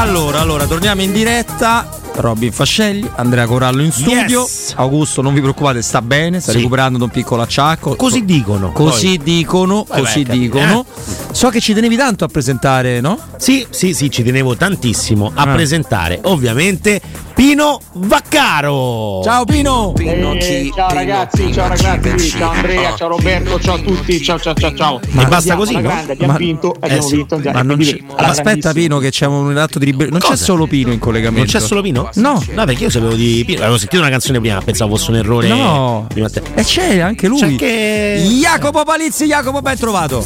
Allora, allora, torniamo in diretta. Robin Fascelli, Andrea Corallo in studio. Yes. Augusto, non vi preoccupate, sta bene, sta Sì. recuperando da un piccolo acciacco. Così dicono. Così Poi. dicono, Vai, così vai, dicono. eh. So che ci tenevi tanto a presentare, no? Sì, sì, sì, ci tenevo tantissimo a Ah. presentare, ovviamente, Pino Vaccaro. Ciao Pino! Eh, ciao ragazzi, ciao ragazzi, ciao Andrea, ciao Roberto, ciao a tutti, ciao ciao ciao ciao. E basta Andiamo così, no? grande, abbiamo Ma- vinto, abbiamo eh sì, vinto, Ma non ma aspetta. Pino che c'è un atto di ribellione. Non c'è Cosa? solo Pino in collegamento. Non c'è solo Pino? No. No, perché io sapevo di Pino. Avevo sentito una canzone prima, pensavo fosse un errore. No. prima te. E c'è anche lui. C'è anche. Jacopo Palizzi, Jacopo ben trovato.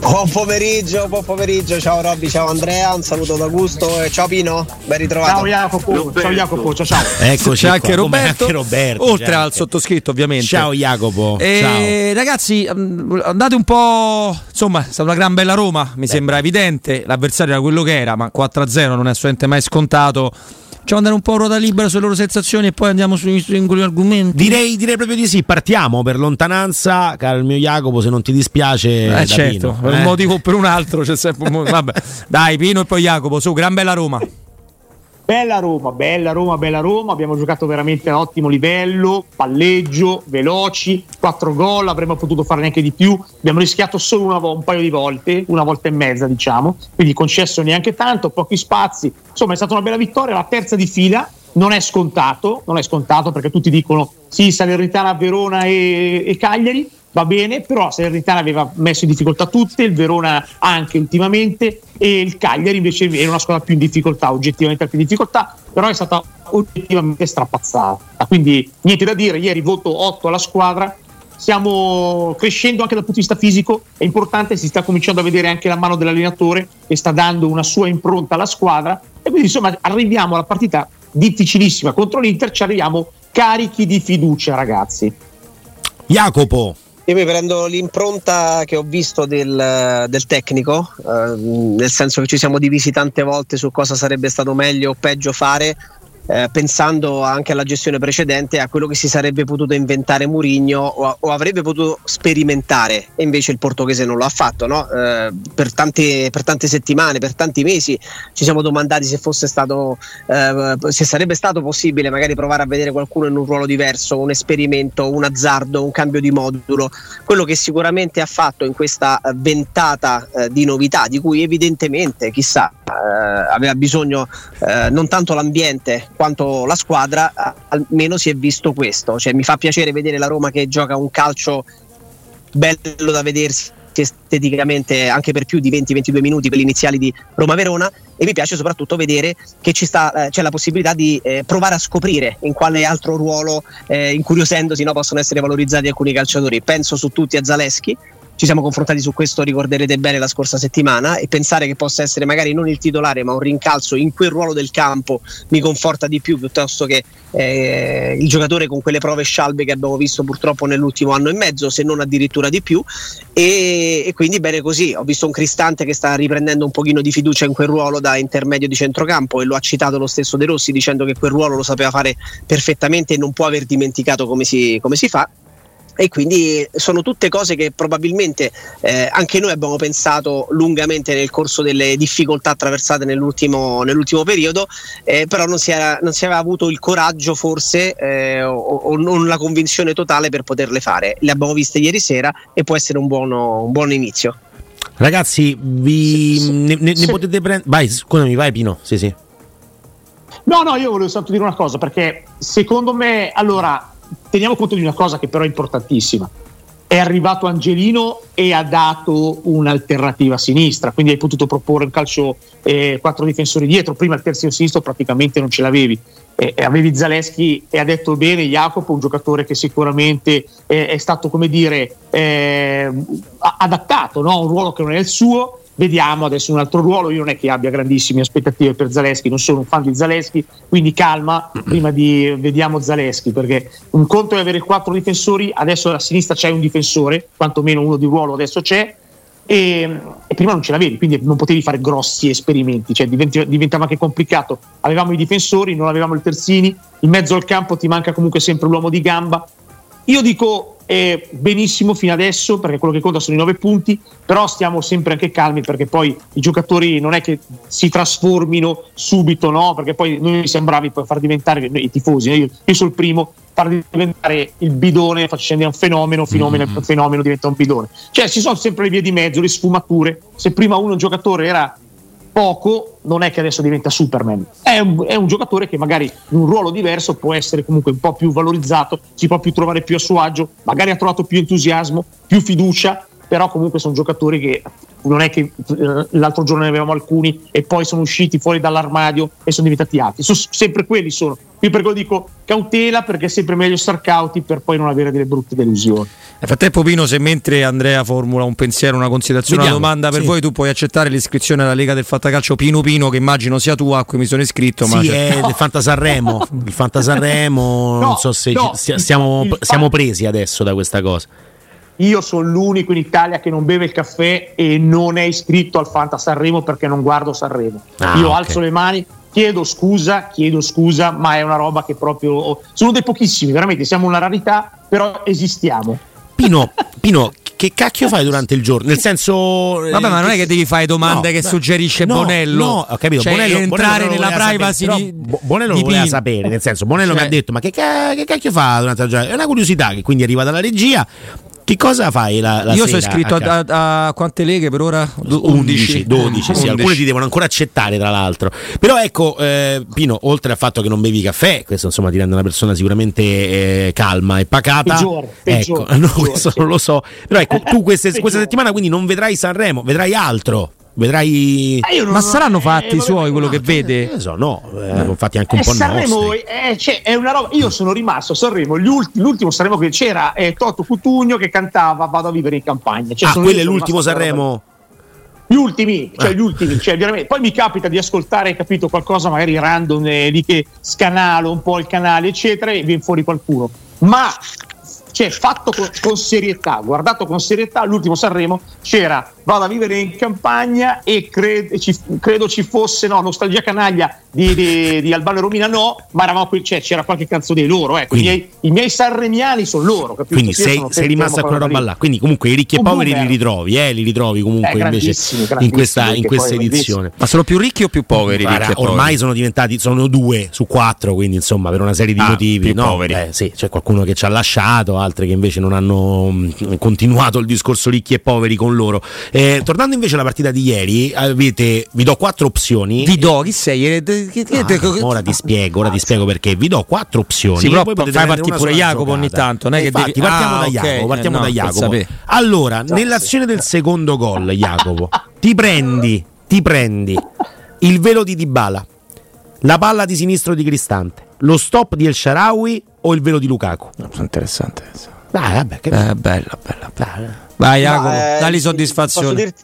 Buon pomeriggio, buon pomeriggio, ciao Robby, ciao Andrea, un saluto da Augusto e ciao Pino, ben ritrovato. Ciao Jacopo, ciao Jacopo, ciao ciao. Eccoci c'è anche Roberto, anche Roberto, oltre c'è al anche. sottoscritto ovviamente. Ciao Jacopo. Eh, ragazzi, mm, andate un po'. Insomma, è stata una gran bella Roma, mi sembra evidente. L'avversario era quello che era, ma 4-0 non è assolutamente mai scontato. Facciamo andare un po' a ruota libera sulle loro sensazioni e poi andiamo sui singoli argomenti. Direi, direi proprio di sì, partiamo per lontananza, caro il mio Jacopo, se non ti dispiace. Eh, da certo, Pino, per un eh. motivo o per un altro c'è sempre un Vabbè, dai, Pino e poi Jacopo, su, gran bella Roma. Bella Roma, bella Roma, bella Roma, abbiamo giocato veramente a ottimo livello, palleggio, veloci, quattro gol, avremmo potuto fare neanche di più, abbiamo rischiato solo una un paio di volte, una volta e mezza diciamo, quindi concesso neanche tanto, pochi spazi, insomma è stata una bella vittoria, la terza di fila, non è scontato, non è scontato perché tutti dicono sì, Salernitana, Verona e, e Cagliari, va bene, però Salernitana aveva messo in difficoltà tutte, il Verona anche ultimamente e il Cagliari invece era una squadra più in difficoltà, oggettivamente più in difficoltà, però è stata oggettivamente strapazzata. Quindi niente da dire, ieri voto 8 alla squadra, stiamo crescendo anche dal punto di vista fisico, è importante, si sta cominciando a vedere anche la mano dell'allenatore che sta dando una sua impronta alla squadra e quindi insomma arriviamo alla partita difficilissima contro l'Inter, ci arriviamo carichi di fiducia ragazzi. Jacopo, Io mi prendo l'impronta che ho visto del, del tecnico, eh, nel senso che ci siamo divisi tante volte su cosa sarebbe stato meglio o peggio fare. Eh, pensando anche alla gestione precedente, a quello che si sarebbe potuto inventare Murigno o, o avrebbe potuto sperimentare, e invece il portoghese non lo ha fatto. no? Eh, per, tante, per tante settimane, per tanti mesi ci siamo domandati se stato, eh, se sarebbe stato possibile magari provare a vedere qualcuno in un ruolo diverso, un esperimento, un azzardo, un cambio di modulo. Quello che sicuramente ha fatto in questa ventata eh, di novità, di cui evidentemente, chissà, aveva bisogno eh, non tanto l'ambiente quanto la squadra, almeno si è visto questo. Cioè, mi fa piacere vedere la Roma che gioca un calcio bello da vedersi esteticamente anche per più di 20-22 minuti quelli iniziali di Roma-Verona e mi piace soprattutto vedere che sta, eh, c'è la possibilità di eh, provare a scoprire in quale altro ruolo eh, incuriosendosi no, possono essere valorizzati alcuni calciatori penso su tutti a Zaleschi ci siamo confrontati su questo, ricorderete bene la scorsa settimana e pensare che possa essere magari non il titolare ma un rincalzo in quel ruolo del campo mi conforta di più piuttosto che eh, il giocatore con quelle prove scialbe che abbiamo visto purtroppo nell'ultimo anno e mezzo se non addirittura di più. E, e quindi bene così ho visto un Cristante che sta riprendendo un pochino di fiducia in quel ruolo da intermedio di centrocampo e lo ha citato lo stesso De Rossi dicendo che quel ruolo lo sapeva fare perfettamente e non può aver dimenticato come si, come si fa e quindi sono tutte cose che probabilmente eh, anche noi abbiamo pensato lungamente nel corso delle difficoltà attraversate nell'ultimo, nell'ultimo periodo, eh, però non si, era, non si aveva avuto il coraggio forse eh, o, o non la convinzione totale per poterle fare. Le abbiamo viste ieri sera e può essere un, buono, un buon inizio. ragazzi, vi, ne, ne- ne sì. potete prendere. Vai, scusami, vai Pino. Sì, sì. No, no, io volevo soltanto dire una cosa perché secondo me, allora, teniamo conto di una cosa che però è importantissima. È arrivato Angelino e ha dato un'alternativa a sinistra, quindi hai potuto proporre un calcio eh, quattro difensori dietro, prima il terzino sinistro praticamente non ce l'avevi. Eh, e avevi Zaleschi e ha detto bene Jacopo, un giocatore che sicuramente eh, è stato, come dire, eh, adattato no? a un ruolo che non è il suo. Vediamo adesso un altro ruolo. Io non è che abbia grandissime aspettative per Zaleschi, non sono un fan di Zaleschi, quindi calma prima di vediamo Zaleschi, perché un conto è avere quattro difensori, adesso a sinistra c'è un difensore, quantomeno uno di ruolo adesso c'è, e, e prima non ce l'avevi, quindi non potevi fare grossi esperimenti, cioè diventi- diventava anche complicato. Avevamo i difensori, non avevamo i terzini, in mezzo al campo ti manca comunque sempre l'uomo di gamba. Io dico eh, benissimo fino adesso perché quello che conta sono i nove punti, però stiamo sempre anche calmi perché poi i giocatori non è che si trasformino subito, no? Perché poi noi siamo bravi poi a far diventare i tifosi, io, io sono il primo, far diventare il bidone facendo un fenomeno, fenomeno, mm-hmm. fenomeno diventa un bidone. Cioè ci sono sempre le vie di mezzo, le sfumature. Se prima uno un giocatore era poco, non è che adesso diventa Superman. È un, è un, giocatore che magari in un ruolo diverso può essere comunque un po' più valorizzato, si può più trovare più a suo agio, magari ha trovato più entusiasmo, più fiducia, però comunque sono giocatori che non è che eh, l'altro giorno ne avevamo alcuni e poi sono usciti fuori dall'armadio e sono diventati altri. Sono sempre quelli sono. Io per quello dico cautela perché è sempre meglio star cauti per poi non avere delle brutte delusioni. Nel frattempo Pino, se mentre Andrea formula un pensiero, una considerazione, Vediamo, una domanda per sì. voi, tu puoi accettare l'iscrizione alla Lega del Fantacalcio Pino Pino, che immagino sia tua, a cui mi sono iscritto. Sì, ma è no. del Fantasarremo. il Fantasarremo, no, non so se no, ci, siamo, siamo presi adesso da questa cosa. Io sono l'unico in Italia che non beve il caffè e non è iscritto al Fanta Sanremo perché non guardo Sanremo. Ah, Io okay. alzo le mani, chiedo scusa, chiedo scusa, ma è una roba che proprio. Sono dei pochissimi, veramente, siamo una rarità, però esistiamo. Pino, Pino che cacchio fai durante il giorno? Nel senso. Vabbè, ma non è che devi fare domande no, che beh, suggerisce no, Bonello. No, ho capito. Cioè, Bonello, entrare Bonello nella privacy sapere, di. Bonello lo voleva sapere, nel senso, Bonello cioè, mi ha detto: Ma che, che, cacchio fa durante la giornata? È una curiosità che quindi arriva dalla regia. Che cosa fai la, la Io sono iscritto a, a, a, quante leghe per ora? 11, 12, sì, alcune ti devono ancora accettare tra l'altro. Però ecco, eh, Pino, oltre al fatto che non bevi caffè, questo insomma ti rende una persona sicuramente eh, calma e pacata. Peggiore, ecco, peggiore, no, questo non lo so. Però ecco, tu queste, questa settimana quindi non vedrai Sanremo, vedrai altro. Vedrai. Eh, Ma saranno fatti i suoi quello che vede? Eh, so, no, eh, fatti anche un eh, po' Sanremo, eh, cioè, è una roba. Io sono rimasto a Sanremo. Ulti, l'ultimo Sanremo che c'era è Toto Cutugno che cantava Vado a vivere in campagna. Cioè, ah, quello è l'ultimo Sanremo. Gli ultimi, cioè gli ultimi, cioè veramente. Poi mi capita di ascoltare, capito, qualcosa magari random eh, di che scanalo un po' il canale, eccetera, e viene fuori qualcuno. Ma cioè fatto con, con, serietà, guardato con serietà, l'ultimo Sanremo c'era vado a vivere in campagna e cred, ci, credo ci fosse no, nostalgia canaglia di, di, di Albano e Romina no, ma eravamo qui, cioè, c'era qualche canzone di loro, ecco. quindi, I, miei, I, miei, sanremiani sono loro. Capito? Quindi sei, sei rimasto a quella roba là, quindi comunque i ricchi e poveri li ritrovi, eh, li ritrovi comunque eh, invece in questa, in questa edizione. Ma sono più ricchi o più poveri? Guarda, ormai poveri. sono diventati, sono due su quattro, quindi insomma per una serie di ah, motivi. No? Eh, sì, c'è qualcuno che ci ha lasciato, altri che invece non hanno mh, continuato il discorso ricchi e poveri con loro. Eh, tornando invece alla partita di ieri, avete, vi do quattro opzioni. Vi do chi sei? Eh, ah, ora ti spiego, ora ti spiego perché. Vi do quattro opzioni. Sì, però poi fai partire pure Jacopo ogni tanto. Non è Infatti, devi... partiamo ah, da Jacopo. Okay. Partiamo eh, no, da Jacopo. Allora, nell'azione del secondo gol, Jacopo, ti prendi, ti prendi il velo di Dybala, la palla di sinistro di Cristante, lo stop di El Sharawi o il velo di Lukaku? No, interessante. Dai, vabbè, che eh, bella, bella. bella. Vai Jacopo, eh, dagli soddisfazione. Posso dirti,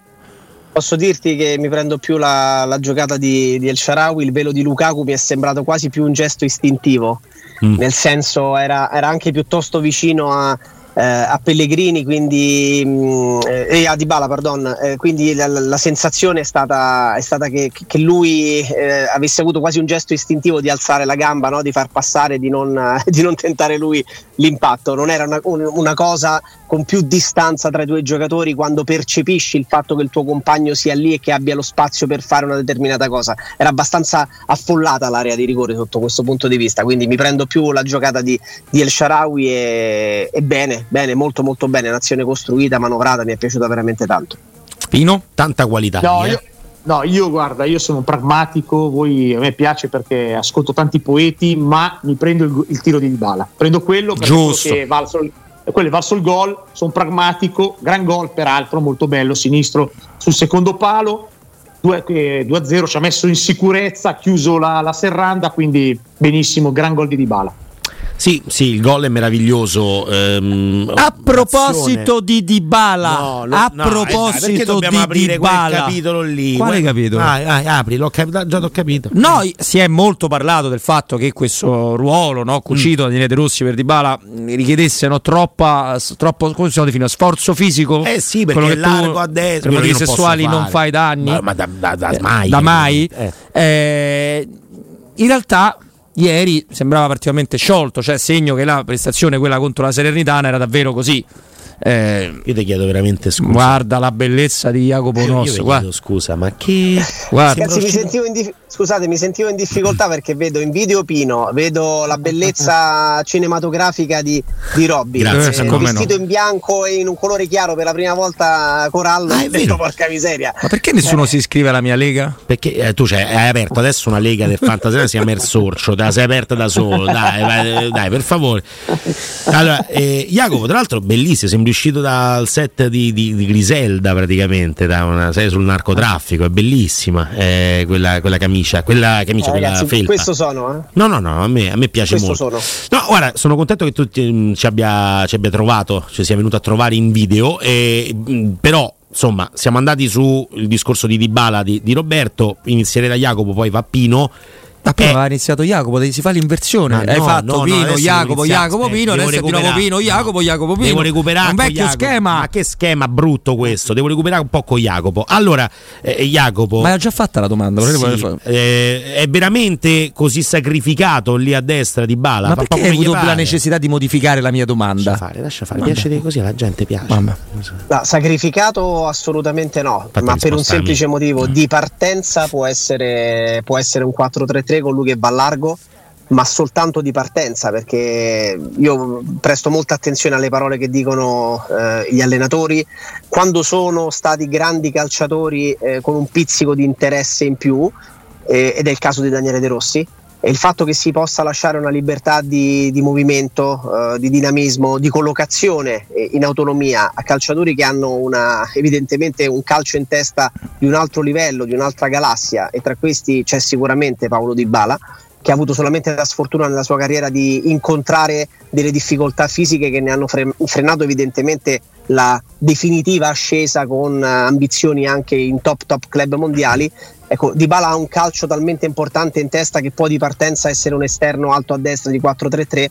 posso dirti, che mi prendo più la, la giocata di, di El Sharawi, il velo di Lukaku mi è sembrato quasi più un gesto istintivo, mm. nel senso era, era anche piuttosto vicino a eh, a Pellegrini quindi, mh, mm, eh, a Dybala pardon, eh, quindi la, la, sensazione è stata, è stata che, che, lui eh, avesse avuto quasi un gesto istintivo di alzare la gamba no? di far passare di non, di non, tentare lui l'impatto non era una, una, cosa con più distanza tra i due giocatori quando percepisci il fatto che il tuo compagno sia lì e che abbia lo spazio per fare una determinata cosa era abbastanza affollata l'area di rigore sotto questo punto di vista quindi mi prendo più la giocata di, di El Sharawi e, e bene bene, molto molto bene, un'azione costruita, manovrata, mi è piaciuta veramente tanto. Pino, tanta qualità. No, eh? io, no, io guarda, io sono pragmatico, voi, a me piace perché ascolto tanti poeti, ma mi prendo il, il tiro di Dybala. Prendo quello Giusto. che valso, quello è valso il gol, sono pragmatico, gran gol peraltro, molto bello, sinistro sul secondo palo. 2-0 ci ha messo in sicurezza, ha chiuso la, la serranda, quindi benissimo, gran gol di Dybala. Sì, sì, il gol è meraviglioso. Ehm, a proposito di Dybala, no, lo, a no, proposito eh, di aprire Dybala, quel capitolo lì. Quale capitolo? Ah, ah, apri, l'ho capito, già l'ho capito. No, si è molto parlato del fatto che questo ruolo no, cucito mm. da Dinete Rossi per Dybala richiedesse no, troppa, troppo, come si definire, sforzo fisico. Eh sì, perché è largo a destra. Per motivi sessuali non fai danni. Ma, ma da, da, da, mai. Da mai. Eh. Eh, in realtà ieri sembrava particolarmente sciolto, cioè segno che la prestazione, quella contro la Salernitana, era davvero così. Eh, io ti chiedo veramente scusa. Guarda la bellezza di Jacopo Nosso. Io scusa, ma che. Guarda, Ragazzi, mi sentivo in dif- scusate, mi sentivo in difficoltà perché vedo in video Pino, vedo la bellezza cinematografica di, di Robby. Grazie, eh, vestito no. in bianco e in un colore chiaro per la prima volta corallo. Ah, detto, porca miseria. Ma perché nessuno eh. si iscrive alla mia lega? Perché eh, tu cioè, hai aperto adesso una lega del fantasia, si chiama Ersorcio, te la sei aperta da solo. Dai, vai, dai, per favore. Allora, eh, Jacopo, tra l'altro, bellissimo, sembri uscito dal set di, di, di Griselda praticamente, da una serie sul narcotraffico, è bellissima eh, quella, quella, camicia, quella camicia, eh, quella ragazzi, felpa. Questo sono, eh? No, no, no, a me, a me piace questo molto. Sono. No, guarda, sono contento che tu ti, ci, abbia, ci abbia trovato, ci sia venuto a trovare in video, e, però insomma, siamo andati sul discorso di Dybala di, di Roberto, inizierei da Jacopo, poi va Pino. Ma eh. aveva iniziato Jacopo, si fa l'inversione. Ah, Hai no, fatto no, Pino, no, Jacopo, Jacopo, Pino, adesso è di nuovo Pino, Jacopo, Jacopo, Pino. Devo recuperare un vecchio Jacopo. schema. Ma che schema brutto questo? Devo recuperare un po' con Jacopo. Allora, eh, Jacopo. Ma ho già fatta la domanda. Sì, eh, è veramente così sacrificato lì a destra di Bala? Ma perché hai avuto la necessità di modificare la mia domanda? Lascia fare, lascia fare. Piace così alla gente piace. No, sacrificato assolutamente no. Infatti ma per un semplice motivo: di partenza può essere, può essere un 4-3-3 con lui che va largo ma soltanto di partenza perché io presto molta attenzione alle parole che dicono eh, gli allenatori. Quando sono stati grandi calciatori eh, con un pizzico di interesse in più eh, ed è il caso di Daniele De Rossi il fatto che si possa lasciare una libertà di, di movimento, eh, di dinamismo, di collocazione eh, in autonomia a calciatori che hanno una, evidentemente un calcio in testa di un altro livello, di un'altra galassia e tra questi c'è sicuramente Paolo Di Bala che ha avuto solamente la sfortuna nella sua carriera di incontrare delle difficoltà fisiche che ne hanno frenato evidentemente la definitiva ascesa con ambizioni anche in top top club mondiali. Ecco, Dybala ha un calcio talmente importante in testa che può di partenza essere un esterno alto a destra di 4-3-3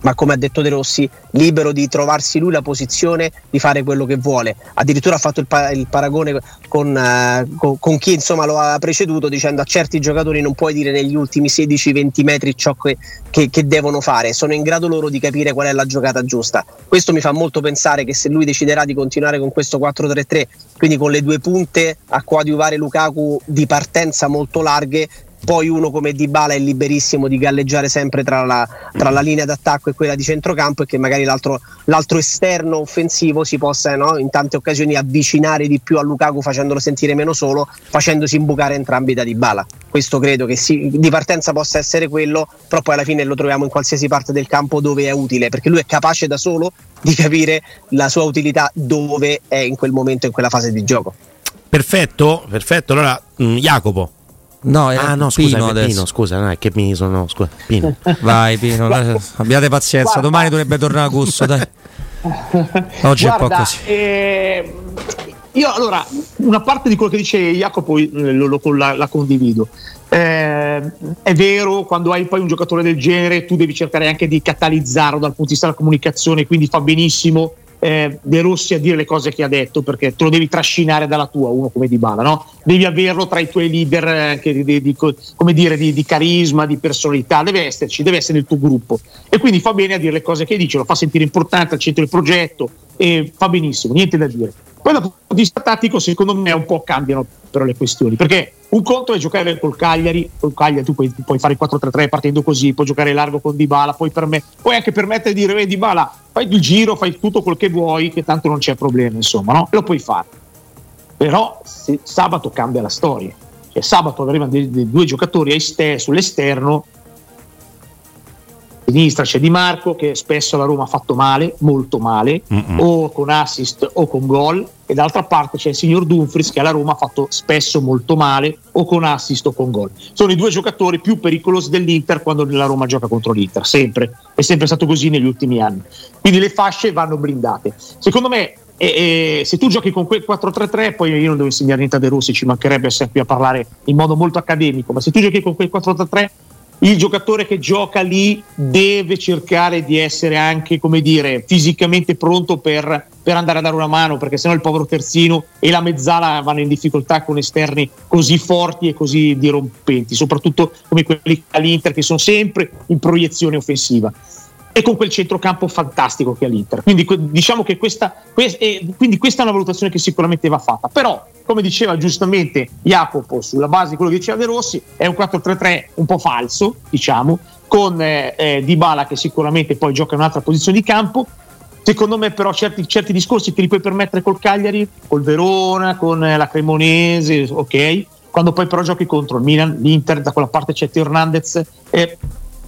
ma come ha detto De Rossi, libero di trovarsi lui la posizione di fare quello che vuole. Addirittura ha fatto il, pa- il paragone con, uh, con, con, chi insomma, lo ha preceduto dicendo a certi giocatori non puoi dire negli ultimi 16-20 metri ciò che, che, che, devono fare, sono in grado loro di capire qual è la giocata giusta. Questo mi fa molto pensare che se lui deciderà di continuare con questo 4-3-3, quindi con le due punte a coadiuvare Lukaku di partenza molto larghe, poi uno come Dybala è liberissimo di galleggiare sempre tra la, tra la, linea d'attacco e quella di centrocampo e che magari l'altro, l'altro esterno offensivo si possa no, in tante occasioni avvicinare di più a Lukaku facendolo sentire meno solo, facendosi imbucare entrambi da Dybala. Questo credo che sì, di partenza possa essere quello, però poi alla fine lo troviamo in qualsiasi parte del campo dove è utile, perché lui è capace da solo di capire la sua utilità dove è in quel momento, in quella fase di gioco. Perfetto, perfetto. Allora, mh, mm, Jacopo, No, ah, no, scusa, Pino, Pino, scusa, no, è che mi sono. Scusa, Pino. Vai, Pino, abbiate pazienza. Guarda. Domani dovrebbe tornare a gusto, dai. Oggi Guarda, è un po' così. Eh, io allora, una parte di quello che dice Jacopo eh, lo, lo, la, la, condivido. Eh, è vero, quando hai poi un giocatore del genere, tu devi cercare anche di catalizzarlo dal punto di vista della comunicazione, quindi fa benissimo eh, De Rossi a dire le cose che ha detto perché te lo devi trascinare dalla tua, uno come Di Bala, no? Devi averlo tra i tuoi leader anche di, di, di, come dire, di, carisma, di personalità, deve esserci, deve essere nel tuo gruppo e quindi fa bene a dire le cose che dice, lo fa sentire importante al centro del progetto e fa benissimo, niente da dire. Poi dal punto di vista tattico secondo me un po' cambiano però le questioni perché un conto è giocare col Cagliari, col Cagliari tu puoi, puoi fare 4-3-3 partendo così, puoi giocare largo con Dybala, puoi, perme- puoi anche permettere di dire eh, Dybala fai il giro, fai tutto quel che vuoi, che tanto non c'è problema, insomma, no? Lo puoi fare. Però sabato cambia la storia. Cioè, sabato arrivano dei, dei due giocatori sull'esterno sinistra c'è Di Marco che spesso la Roma ha fatto male, molto male, Mm-mm. o con assist o con gol, e dall'altra parte c'è il signor Dumfries che alla Roma ha fatto spesso molto male, o con assist o con gol. Sono i due giocatori più pericolosi dell'Inter quando la Roma gioca contro l'Inter, sempre, è sempre stato così negli ultimi anni. Quindi le fasce vanno blindate. Secondo me e, e, se tu giochi con quel 4-3-3, poi io non devo insegnare niente a De Rossi, ci mancherebbe essere qui a parlare in modo molto accademico, ma se tu giochi con quel 4-3-3 il giocatore che gioca lì deve cercare di essere anche, come dire, fisicamente pronto per, per, andare a dare una mano, perché sennò il povero terzino e la mezzala vanno in difficoltà con esterni così forti e così dirompenti, soprattutto come quelli all'Inter che sono sempre in proiezione offensiva e con quel centrocampo fantastico che ha l'Inter. Quindi diciamo che questa, quindi questa è una valutazione che sicuramente va fatta. Però, come diceva giustamente Jacopo, sulla base di quello che diceva De Rossi, è un 4-3-3 un po' falso, diciamo, con eh, eh, Dybala che sicuramente poi gioca in un'altra posizione di campo. Secondo me, però, certi, certi discorsi te li puoi permettere col Cagliari, col Verona, con eh, la Cremonese, ok. Quando poi però giochi contro il Milan, l'Inter, da quella parte c'è Teo Hernandez. Eh,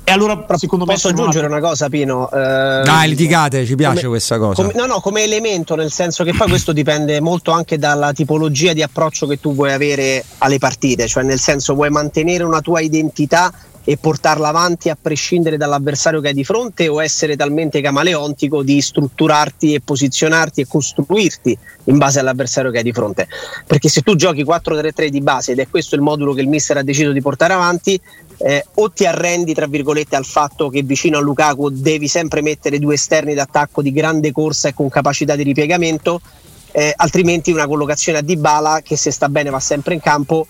e allora, secondo me, posso aggiungere una... una cosa, Pino? Eh, Dai, litigate, ci piace come, questa cosa. Come, no, no, come elemento, nel senso che poi questo dipende molto anche dalla tipologia di approccio che tu vuoi avere alle partite, cioè nel senso vuoi mantenere una tua identità e portarla avanti a prescindere dall'avversario che hai di fronte o essere talmente camaleontico di strutturarti e posizionarti e costruirti in base all'avversario che hai di fronte. Perché se tu giochi 4-3-3 di base ed è questo il modulo che il mister ha deciso di portare avanti, eh, o ti arrendi tra virgolette al fatto che vicino a Lukaku devi sempre mettere due esterni d'attacco di grande corsa e con capacità di ripiegamento, eh, altrimenti una collocazione a Dybala che se sta bene va sempre in campo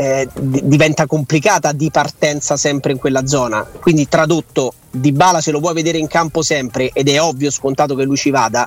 eh, diventa complicata di partenza sempre in quella zona. Quindi tradotto, Di Bala se lo vuoi vedere in campo sempre ed è ovvio, scontato che lui ci vada,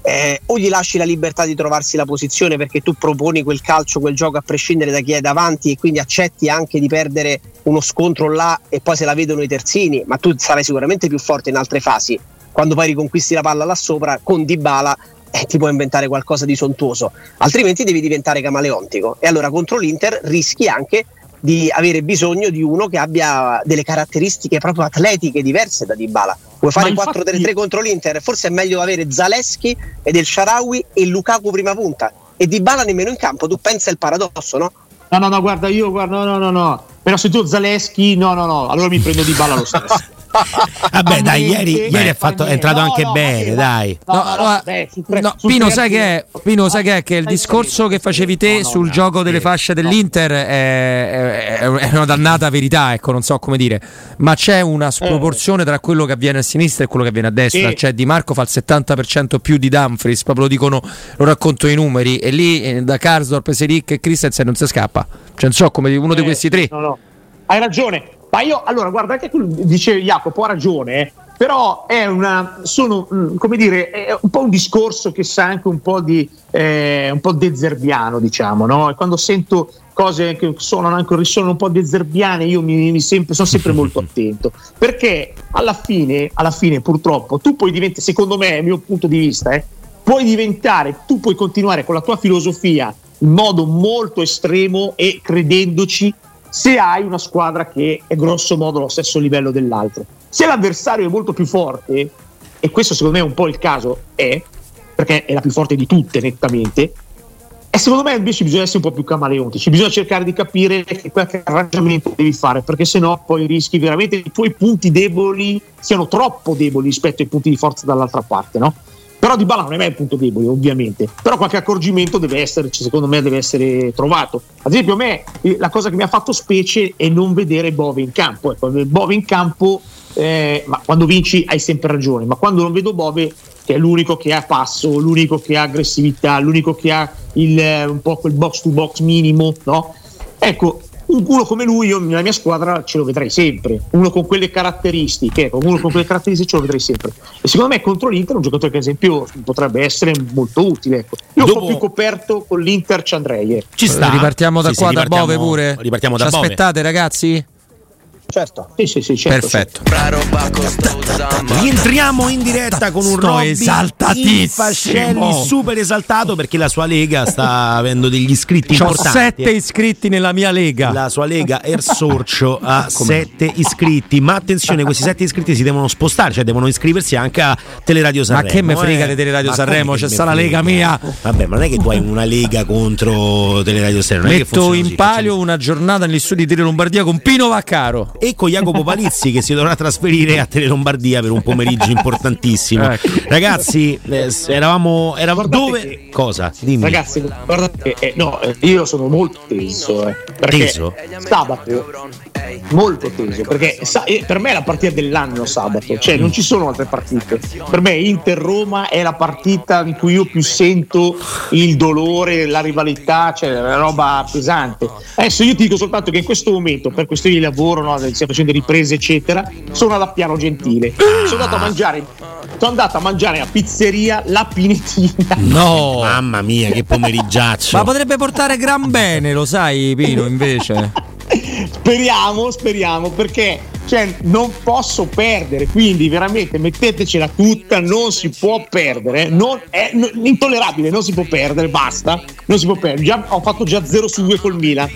eh, o gli lasci la libertà di trovarsi la posizione perché tu proponi quel calcio, quel gioco a prescindere da chi è davanti e quindi accetti anche di perdere uno scontro là e poi se la vedono i terzini, ma tu sarai sicuramente più forte in altre fasi. Quando poi riconquisti la palla là sopra con Dybala eh, ti puoi inventare qualcosa di sontuoso, altrimenti devi diventare camaleontico. E allora contro l'Inter rischi anche di avere bisogno di uno che abbia delle caratteristiche proprio atletiche diverse da Dybala. Vuoi fare infatti... 4-3-3 contro l'Inter? Forse è meglio avere Zaleschi ed El Sharawi e Lukaku prima punta e Dybala nemmeno in campo. Tu pensa il paradosso, no? No, no, no, guarda, io guarda, no, no, no, no. Però se tu Zaleschi, no, no, no, allora mi prendo Dybala lo stesso. Vabbè, dai, ieri, ieri è, fatto, è, entrato no, anche no, bene, dai. No, no, beh, no Pino, sai che è? Pino, sai che è? Che il discorso che facevi te sul gioco delle fasce dell'Inter è, è, una dannata verità, ecco, non so come dire. Ma c'è una sproporzione tra quello che avviene a sinistra e quello che avviene a destra. Cioè, Di Marco fa il 70% più di Dumfries, proprio lo dicono, lo racconto i numeri. E lì eh, da Karsdorp, Seric e Christensen non si scappa. Cioè, non so come uno di questi tre. No, no. Hai ragione, ma io, allora, guarda, anche tu dice Jacopo, ha ragione, eh, però è una, sono, mm, come dire, è un po' un discorso che sa anche un po' di, eh, un po' dezerbiano, diciamo, no? E quando sento cose che suonano anche risuonano un po' dezerbiane, io mi, mi sempre, sono sempre molto attento, perché alla fine, alla fine, purtroppo, tu puoi diventare, secondo me, il mio punto di vista, eh, puoi diventare, tu puoi continuare con la tua filosofia in modo molto estremo e credendoci se hai una squadra che è grosso modo allo stesso livello dell'altro. Se l'avversario è molto più forte, e questo secondo me è un po' il caso, è, perché è la più forte di tutte nettamente, e secondo me invece bisogna essere un po' più camaleontici, bisogna cercare di capire che qualche arrangiamento devi fare, perché sennò poi rischi veramente che i tuoi punti deboli siano troppo deboli rispetto ai punti di forza dall'altra parte, no? Però Di Bala non è mai un punto debole, ovviamente. Però qualche accorgimento deve essere, secondo me, deve essere trovato. Ad esempio, a me eh, la cosa che mi ha fatto specie è non vedere Bove in campo. Ecco, Bove in campo, eh, ma quando vinci hai sempre ragione, ma quando non vedo Bove, che è l'unico che ha passo, l'unico che ha aggressività, l'unico che ha il, eh, un po' quel box to box minimo, no? Ecco, uno come lui io nella mia squadra ce lo vedrei sempre. Uno con quelle caratteristiche uno con quelle caratteristiche ce lo vedrei sempre. E secondo me contro l'Inter un giocatore che ad esempio potrebbe essere molto utile ecco. io Dopo... un po' più coperto con l'Inter ci andrei ecco. ci sta. ripartiamo da sì, qua sì, da Bove pure. ripartiamo da ci Bove. aspettate ragazzi Certo, sì, sì, sì, certo, perfetto. Rientriamo in diretta con un Sto esaltatissimo, super esaltato perché la sua lega sta avendo degli iscritti C'ho importanti. sette iscritti nella mia lega. La sua lega Ersorcio ha sette iscritti, ma attenzione, questi sette iscritti si devono spostare, cioè devono iscriversi anche a Teleradio Sanremo. Ma che me frega eh? di Teleradio ma Sanremo? C'è sta la lega mia. Vabbè, ma non è che tu hai una lega contro Teleradio Sanremo. Metto in palio una giornata negli studi di Tele Lombardia con Pino Vaccaro. E con Jacopo Palizzi che si dovrà trasferire a Tele Lombardia per un pomeriggio importantissimo. Ecco. Ragazzi, eh, eravamo, eravamo dove? Che, Cosa? Dimmi. Ragazzi, guardate, eh, no, eh, io sono molto teso. Eh, teso? Sabato, molto teso, perché sa, eh, per me è la partita dell'anno sabato, cioè non ci sono altre partite. Per me Inter-Roma è la partita in cui io più sento il dolore, la rivalità, cioè la roba pesante. Adesso io ti dico soltanto che in questo momento, per questioni di lavoro, no, stiamo facendo riprese, eccetera, sono alla Piano Gentile. Sono andato a mangiare, sono andato a mangiare a pizzeria La Pinetina. No, mamma mia, che pomeriggiaccio. Ma potrebbe portare gran bene, lo sai, Pino, invece. speriamo, speriamo, perché cioè, non posso perdere, quindi veramente mettetecela tutta, non si può perdere, non, è n- intollerabile, non si può perdere, basta, non si può perdere. Già, ho fatto già 0 su 2 col Milan,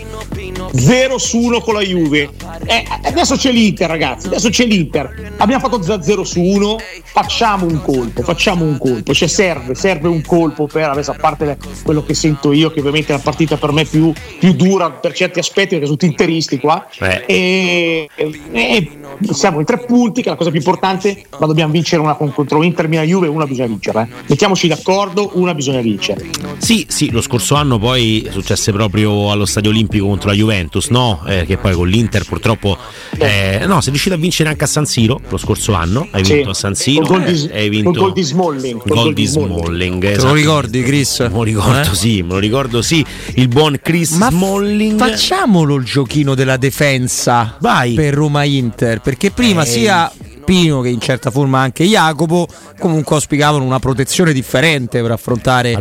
0 su 1 con la Juve. Eh, adesso c'è l'Inter, ragazzi, adesso c'è l'Inter. Abbiamo fatto già 0 su 1, facciamo un colpo, facciamo un colpo, cioè serve, serve un colpo per, adesso a parte quello che sento io, che ovviamente è la partita per me più, più dura per certi aspetti, perché sono tutti interisti qua. Eh. E, e, siamo in tre punti, che è la cosa più importante, ma dobbiamo vincere una contro Inter, Milan, Juve, una bisogna vincere. Eh. Mettiamoci d'accordo, una bisogna vincere. Sì, sì, lo scorso anno poi successe proprio allo Stadio Olimpico contro la Juventus, no? Eh, che poi con l'Inter purtroppo eh, no, sei riuscito a vincere anche a San Siro lo scorso anno, hai vinto sì. a San Siro, gol di, hai vinto con gol di Smalling, gol di Smalling. Te esatto. lo ricordi Chris? Me lo ricordo, eh? sì, me lo ricordo sì, il buon Chris Ma Smalling. Facciamolo il giochino della difensa Vai. per Roma Inter perché prima eh. sia Pino che in certa forma anche Jacopo comunque auspicavano una protezione differente per affrontare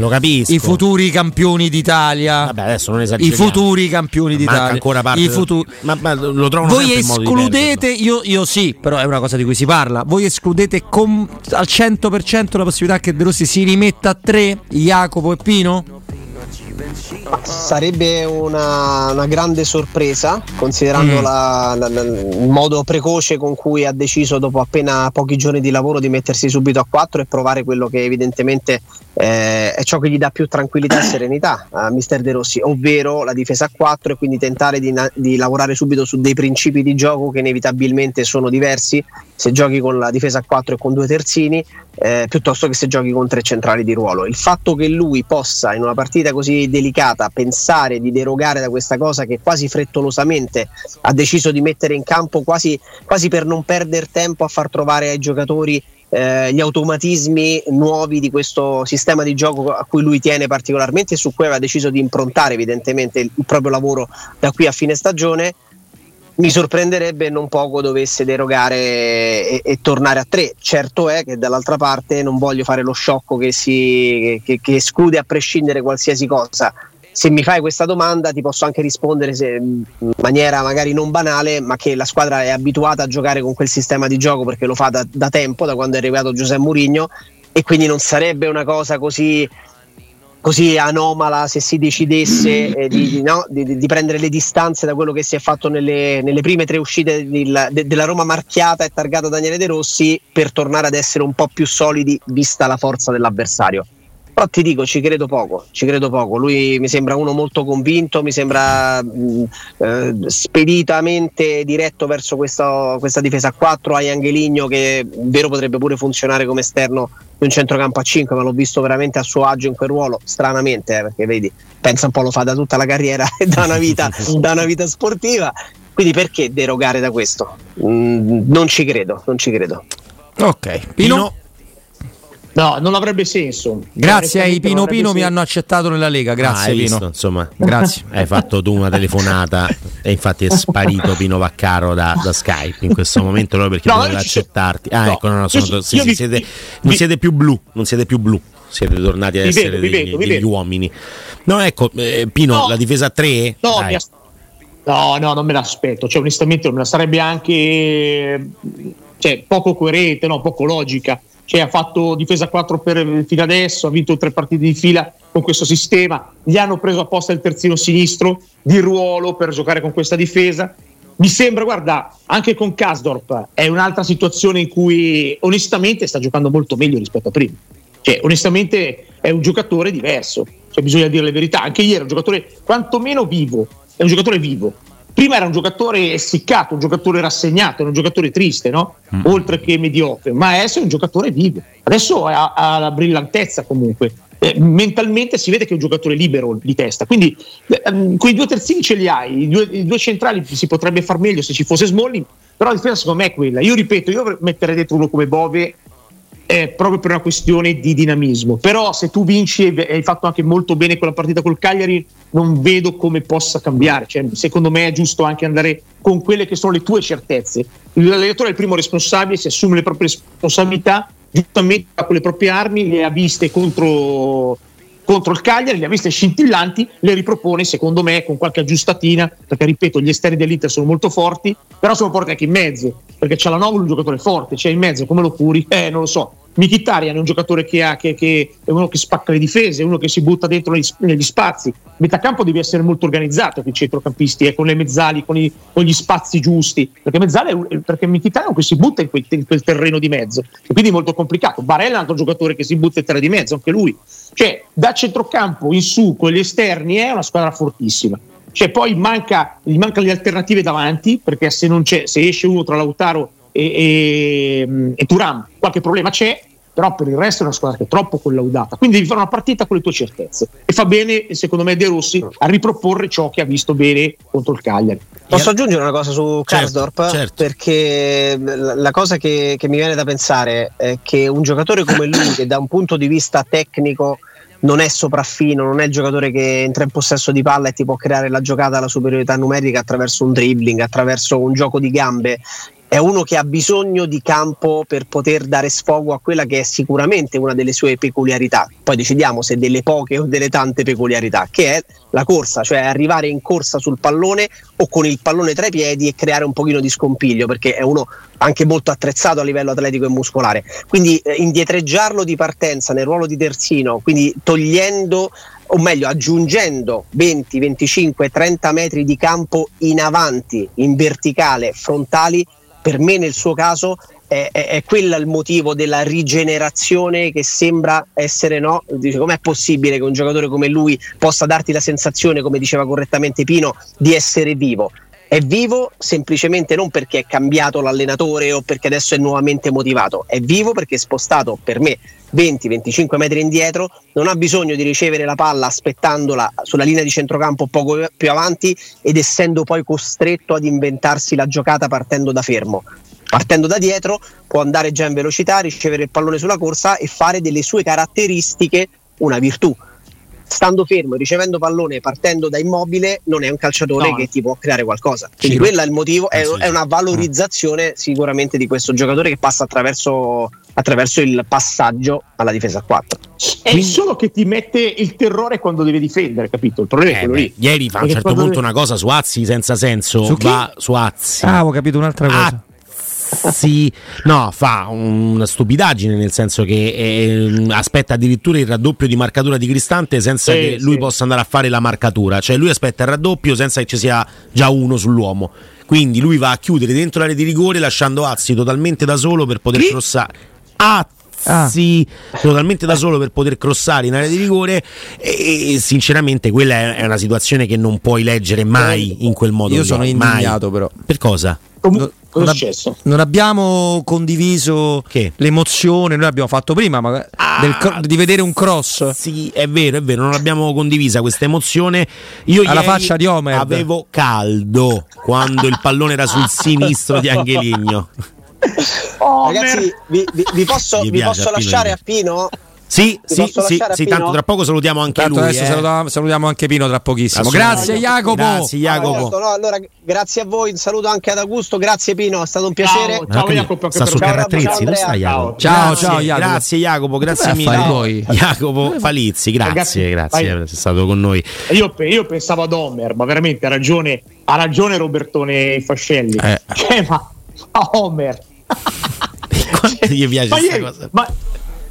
i futuri campioni d'Italia. Vabbè, adesso non i futuri campioni d'Italia. ancora parte futu- ma, ma, lo trovano voi escludete io, io, sì però è una cosa di cui si parla. Voi escludete com- al 100% la possibilità che De Rossi si rimetta a tre Jacopo e Pino? Sarebbe una, una, grande sorpresa, considerando mm. la, la, la, il modo precoce con cui ha deciso dopo appena pochi giorni di lavoro di mettersi subito a 4 e provare quello che evidentemente eh, è ciò che gli dà più tranquillità e serenità a Mister De Rossi, ovvero la difesa a 4 e quindi tentare di, di lavorare subito su dei principi di gioco che inevitabilmente sono diversi se giochi con la difesa a 4 e con due terzini eh, piuttosto che se giochi con tre centrali di ruolo. Il fatto che lui possa in una partita così delicata pensare di derogare da questa cosa che quasi frettolosamente ha deciso di mettere in campo quasi, quasi per non perdere tempo a far trovare ai giocatori eh, gli automatismi nuovi di questo sistema di gioco a cui lui tiene particolarmente e su cui aveva deciso di improntare evidentemente il, proprio lavoro da qui a fine stagione mi sorprenderebbe non poco dovesse derogare e, e, tornare a tre. Certo è che dall'altra parte non voglio fare lo sciocco che, si, che, che esclude a prescindere qualsiasi cosa. Se mi fai questa domanda ti posso anche rispondere se, in maniera magari non banale, ma che la squadra è abituata a giocare con quel sistema di gioco perché lo fa da, da tempo, da quando è arrivato Giuseppe Mourinho e quindi non sarebbe una cosa così così anomala se si decidesse eh, di, no, di, di, prendere le distanze da quello che si è fatto nelle, nelle prime tre uscite del, de, della Roma marchiata e targata Daniele De Rossi per tornare ad essere un po' più solidi vista la forza dell'avversario. Però ti dico, ci credo poco, ci credo poco. Lui mi sembra uno molto convinto, mi sembra mh, eh, speditamente diretto verso questo, questa difesa a 4. Hai Angeligno che vero potrebbe pure funzionare come esterno di un centrocampo a 5, ma l'ho visto veramente a suo agio in quel ruolo, stranamente, eh, perché vedi, pensa un po' lo fa da tutta la carriera e da una vita, da una vita sportiva. Quindi perché derogare da questo? Mm, non ci credo, non ci credo. Ok, Pino. Pino. No, non avrebbe senso. Grazie ai Pino Pino senso. mi hanno accettato nella Lega. Grazie, ah, Pino. Visto, insomma, grazie. Hai fatto tu una telefonata e infatti è sparito Pino Vaccaro da, da Skype in questo momento proprio perché no, doveva accettarti. Ah, no, ecco, no, no, sono, io, sì, io sì, vi, siete, vi, non siete più blu, non siete più blu. Siete tornati ad essere vedo, degli, vedo, degli uomini. No, ecco, eh, Pino, la difesa a 3? No, no, no, non me l'aspetto. Cioè, onestamente, non me la sarebbe anche cioè, poco coerente, no, poco logica che ha fatto difesa 4 per, fino adesso, ha vinto tre partite di fila con questo sistema, gli hanno preso apposta il terzino sinistro di ruolo per giocare con questa difesa. Mi sembra, guarda, anche con Kasdorp è un'altra situazione in cui onestamente sta giocando molto meglio rispetto a prima. Cioè, onestamente è un giocatore diverso, cioè, bisogna dire la verità. Anche ieri è un giocatore quantomeno vivo, è un giocatore vivo prima era un giocatore essiccato, un giocatore rassegnato, un giocatore triste, no? Mm. oltre che mediocre, ma adesso è un giocatore vivo, adesso ha, ha la brillantezza comunque. Eh, mentalmente si vede che è un giocatore libero di testa. Quindi eh, ehm, quei due terzini ce li hai, i due, i due, centrali si potrebbe far meglio se ci fosse Smalling, però la difesa secondo me è quella. Io ripeto, io metterei dentro uno come Bove eh, proprio per una questione di dinamismo. Però se tu vinci e hai fatto anche molto bene quella partita col Cagliari, non vedo come possa cambiare. Cioè, secondo me è giusto anche andare con quelle che sono le tue certezze. L'allenatore è il primo responsabile, si assume le proprie responsabilità, giustamente ha con le proprie armi, le ha viste contro contro il Cagliari, le ha viste scintillanti, le ripropone secondo me con qualche aggiustatina, perché ripeto gli esterni dell'Inter sono molto forti, però sono forti anche in mezzo, perché c'è la Novolo un giocatore forte, c'è in mezzo, come lo curi? Eh, non lo so, Mkhitaryan è un giocatore che, ha, che, che, è uno che spacca le difese, uno che si butta dentro negli, negli spazi. Metacampo deve essere molto organizzato per i centrocampisti, eh, con le mezzali, con, i, con, gli spazi giusti. Perché Mezzali è, perché Mkhitaryan è uno che si butta in quel, in quel, terreno di mezzo, e quindi è molto complicato. Barella è un altro giocatore che si butta in terreno di mezzo, anche lui. Cioè, da centrocampo in su con gli esterni è una squadra fortissima. Cioè, poi manca, gli mancano le alternative davanti, perché se, se esce uno tra Lautaro e, e, e Turam qualche problema c'è, però per il resto è una squadra che è troppo collaudata. Quindi devi fare una partita con le tue certezze. E fa bene, secondo me, De Rossi a riproporre ciò che ha visto bene contro il Cagliari. Posso aggiungere una cosa su Karsdorp? Certo, certo. Perché la cosa che, che mi viene da pensare è che un giocatore come lui, che da un punto di vista tecnico non è sopraffino, non è il giocatore che entra in possesso di palla e ti può creare la giocata alla superiorità numerica attraverso un dribbling, attraverso un gioco di gambe è uno che ha bisogno di campo per poter dare sfogo a quella che è sicuramente una delle sue peculiarità. Poi decidiamo se delle poche o delle tante peculiarità, che è la corsa, cioè arrivare in corsa sul pallone o con il pallone tra i piedi e creare un pochino di scompiglio, perché è uno anche molto attrezzato a livello atletico e muscolare. Quindi eh, indietreggiarlo di partenza nel ruolo di terzino, quindi togliendo o meglio aggiungendo 20, 25, 30 metri di campo in avanti, in verticale, frontali, per me nel suo caso è, è, è quello il motivo della rigenerazione che sembra essere no. Dice, com'è possibile che un giocatore come lui possa darti la sensazione, come diceva correttamente Pino, di essere vivo? È vivo semplicemente non perché è cambiato l'allenatore o perché adesso è nuovamente motivato, è vivo perché è spostato per me 20-25 metri indietro, non ha bisogno di ricevere la palla aspettandola sulla linea di centrocampo poco più avanti ed essendo poi costretto ad inventarsi la giocata partendo da fermo. Partendo da dietro può andare già in velocità, ricevere il pallone sulla corsa e fare delle sue caratteristiche una virtù stando fermo, ricevendo pallone, partendo da immobile, non è un calciatore no. che ti può creare qualcosa. Quindi quello è il motivo, è, è, una valorizzazione sicuramente di questo giocatore che passa attraverso, attraverso il passaggio alla difesa a 4. È Quindi, solo che ti mette il terrore quando deve difendere, capito? Il problema eh, è quello beh, lì. Ieri fa a un certo punto deve... una cosa su Azzi senza senso, su va su Azzi. Ah, ho capito un'altra cosa. Ah, sì, no, fa una stupidaggine nel senso che eh, aspetta addirittura il raddoppio di marcatura di Cristante senza sì, che lui sì. possa andare a fare la marcatura, cioè lui aspetta il raddoppio senza che ci sia già uno sull'uomo. Quindi lui va a chiudere dentro l'area di rigore lasciando Azzi totalmente da solo per poter crossare. Azzi ah. totalmente da solo per poter crossare in area di rigore e, e sinceramente quella è una situazione che non puoi leggere mai in quel modo. Io sono indignato mai. però. Per cosa? No, non, ab- non, abbiamo condiviso che? l'emozione, noi l'abbiamo fatto prima ma ah, cro- di vedere un cross. Sì, è vero, è vero, non abbiamo condivisa questa emozione. Io alla faccia di Homer avevo caldo quando il pallone era sul sinistro di Angeligno. Oh, Ragazzi, vi, vi, vi, posso, vi posso a lasciare a Pino? Sì, sì, sì, sì tanto tra poco salutiamo anche tanto lui. Adesso eh. salutiamo, salutiamo, anche Pino tra pochissimo. Grazie Jacopo. Grazie Jacopo. No, allora, grazie a voi, un saluto anche ad Augusto, grazie Pino, è stato un piacere. Ciao, ciao Jacopo. Sta su Carratrizzi, dove sta Jacopo? Ciao, ciao Jacopo. Grazie Jacopo, grazie mille. Jacopo Falizzi, grazie, grazie per essere stato con noi. Io, io pensavo ad Homer, ma veramente ha ragione, ha ragione Robertone Fascelli. Eh. Cioè, ma a Homer quanto gli piace questa cosa? Ma,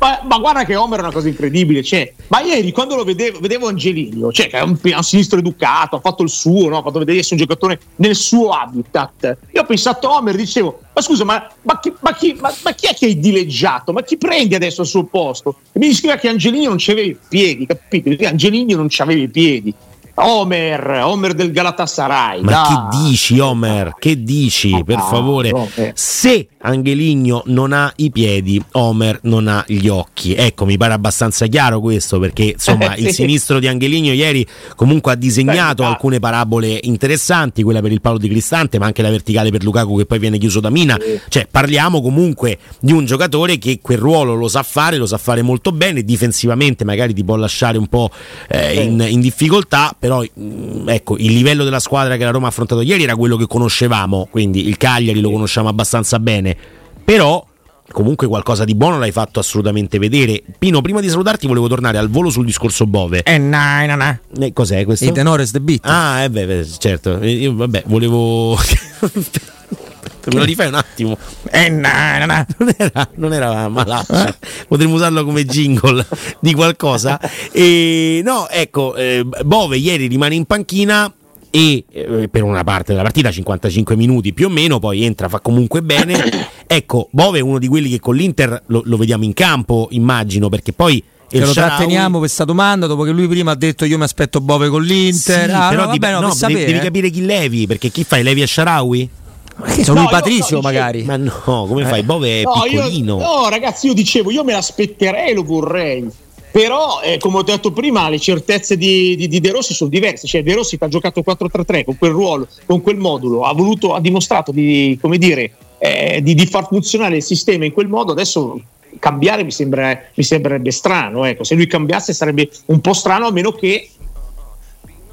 ma, ma, guarda che Homer è una cosa incredibile. Cioè, ma ieri quando lo vedevo, vedevo Angelino, cioè, che è un, un sinistro educato, ha fatto il suo, no? ha fatto vedere di essere un giocatore nel suo habitat. Io ho pensato a Homer, dicevo, ma scusa, ma, ma, chi, chi, ma, chi, è che hai dileggiato? Ma chi prendi adesso al suo posto? E mi diceva che Angelino non c'aveva i piedi, capito? Angelino non c'aveva i piedi. Homer, Homer del Galatasaray. Ma da. che dici, Homer? Che dici, ah, per favore? No, eh. Se Angeligno non ha i piedi, Homer non ha gli occhi. Ecco, mi pare abbastanza chiaro questo perché insomma il sinistro di Angeligno ieri comunque ha disegnato Beh, alcune parabole interessanti, quella per il palo di Cristante, ma anche la verticale per Lukaku che poi viene chiuso da Mina. Cioè, parliamo comunque di un giocatore che quel ruolo lo sa fare, lo sa fare molto bene, difensivamente magari ti può lasciare un po' eh, in, in, difficoltà, però mh, mm, ecco, il livello della squadra che la Roma ha affrontato ieri era quello che conoscevamo, quindi il Cagliari lo conosciamo abbastanza bene, però comunque qualcosa di buono l'hai fatto assolutamente vedere. Pino, prima di salutarti volevo tornare al volo sul discorso Bove. Eh, nah, nah, nah. Eh, cos'è questo? Il tenore the beat. Ah, eh beh, certo. Io, vabbè, volevo... Me lo rifai un attimo? Eh, nah, nah. Non, era, non era malaccio. Eh? Potremmo usarlo come jingle di qualcosa. E, no, ecco, eh, Bove ieri rimane in panchina e eh, per una parte della partita 55 minuti più o meno poi entra fa comunque bene ecco Bove è uno di quelli che con l'Inter lo, lo vediamo in campo immagino perché poi Ce lo tratteniamo questa domanda dopo che lui prima ha detto io mi aspetto Bove con l'Inter sì, ah, però no, vabbè, no, no, sapere, devi, devi, capire chi levi perché chi fai levi a Sharawi? Sono no, Patrizio io, magari. Ma no come fai? Bove è piccolino io, no ragazzi io dicevo io me l'aspetterei lo vorrei. Però eh, come ho detto prima le certezze di, di, di, De Rossi sono diverse. Cioè De Rossi che ha giocato 4-3-3 con quel ruolo con quel modulo ha, voluto, ha dimostrato di, come dire, eh, di, di, far funzionare il sistema in quel modo adesso cambiare mi, sembra, mi sembrerebbe strano ecco. se lui cambiasse sarebbe un po' strano a meno che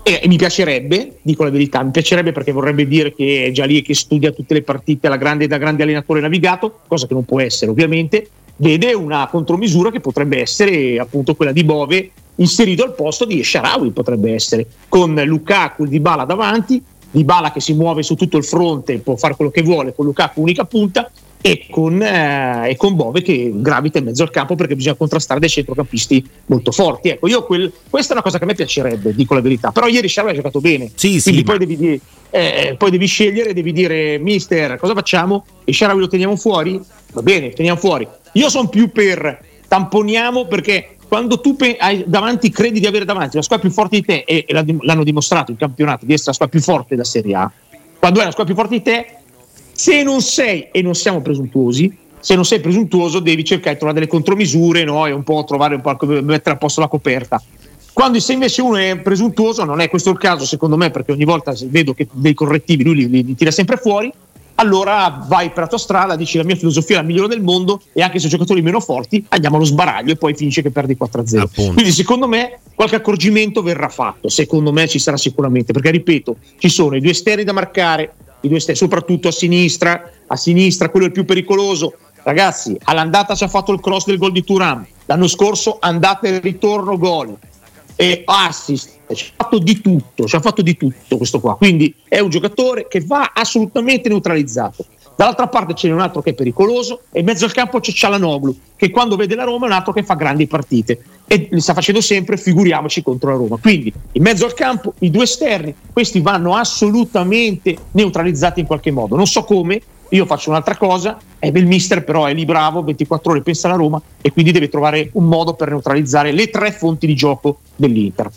e, e, mi piacerebbe, dico la verità, mi piacerebbe perché vorrebbe dire che è già lì e che studia tutte le partite grande, da grande allenatore navigato, cosa che non può essere ovviamente, vede una contromisura che potrebbe essere appunto quella di Bove inserito al posto di Sharawi potrebbe essere con Lukaku e Dybala davanti Dybala che si muove su tutto il fronte può fare quello che vuole con Lukaku unica punta e con, eh, e con, Bove che gravita in mezzo al campo perché bisogna contrastare dei centrocampisti molto forti. Ecco, io quel, questa è una cosa che a me piacerebbe, dico la verità. Però ieri Sciarra ha giocato bene. Sì, quindi sì, poi, ma... devi, eh, poi, devi, scegliere, devi dire, mister, cosa facciamo? E Sciarra lo teniamo fuori? Va bene, teniamo fuori. Io sono più per tamponiamo perché quando tu hai davanti, credi di avere davanti la squadra più forte di te, e, e l'hanno dimostrato il campionato di essere la squadra più forte della Serie A, quando è la squadra più forte di te, se non sei, e non siamo presuntuosi, se non sei presuntuoso devi cercare di trovare delle contromisure no? e un po' trovare un po' mettere a posto la coperta. Quando se invece uno è presuntuoso, non è questo il caso secondo me, perché ogni volta vedo che dei correttivi lui li, li, li tira sempre fuori, allora vai per la tua strada, dici la mia filosofia è la migliore del mondo e anche se i giocatori meno forti andiamo allo sbaraglio e poi finisce che perdi 4-0. Appunto. Quindi secondo me qualche accorgimento verrà fatto, secondo me ci sarà sicuramente, perché ripeto, ci sono i due esterni da marcare, soprattutto a sinistra, a sinistra quello è il più pericoloso. Ragazzi, all'andata ci ha fatto il cross del gol di Turam, l'anno scorso andata e ritorno gol e assist, ci ha fatto di tutto, ci ha fatto di tutto questo qua. Quindi è un giocatore che va assolutamente neutralizzato. Dall'altra parte c'è un altro che è pericoloso e in mezzo al campo c'è Cialanoglu che quando vede la Roma è un altro che fa grandi partite e li sta facendo sempre, figuriamoci contro la Roma. Quindi in mezzo al campo i due esterni, questi vanno assolutamente neutralizzati in qualche modo. Non so come, io faccio un'altra cosa, e il mister però è lì bravo, 24 ore pensa alla Roma e quindi deve trovare un modo per neutralizzare le tre fonti di gioco dell'Inter.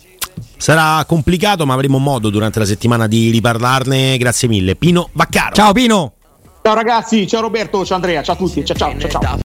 Sarà complicato, ma avremo modo durante la settimana di riparlarne. Grazie mille. Pino Vaccaro. Ciao Pino. Ciao ragazzi, ciao Roberto, ciao Andrea, ciao a tutti, ciao ciao ciao. ciao.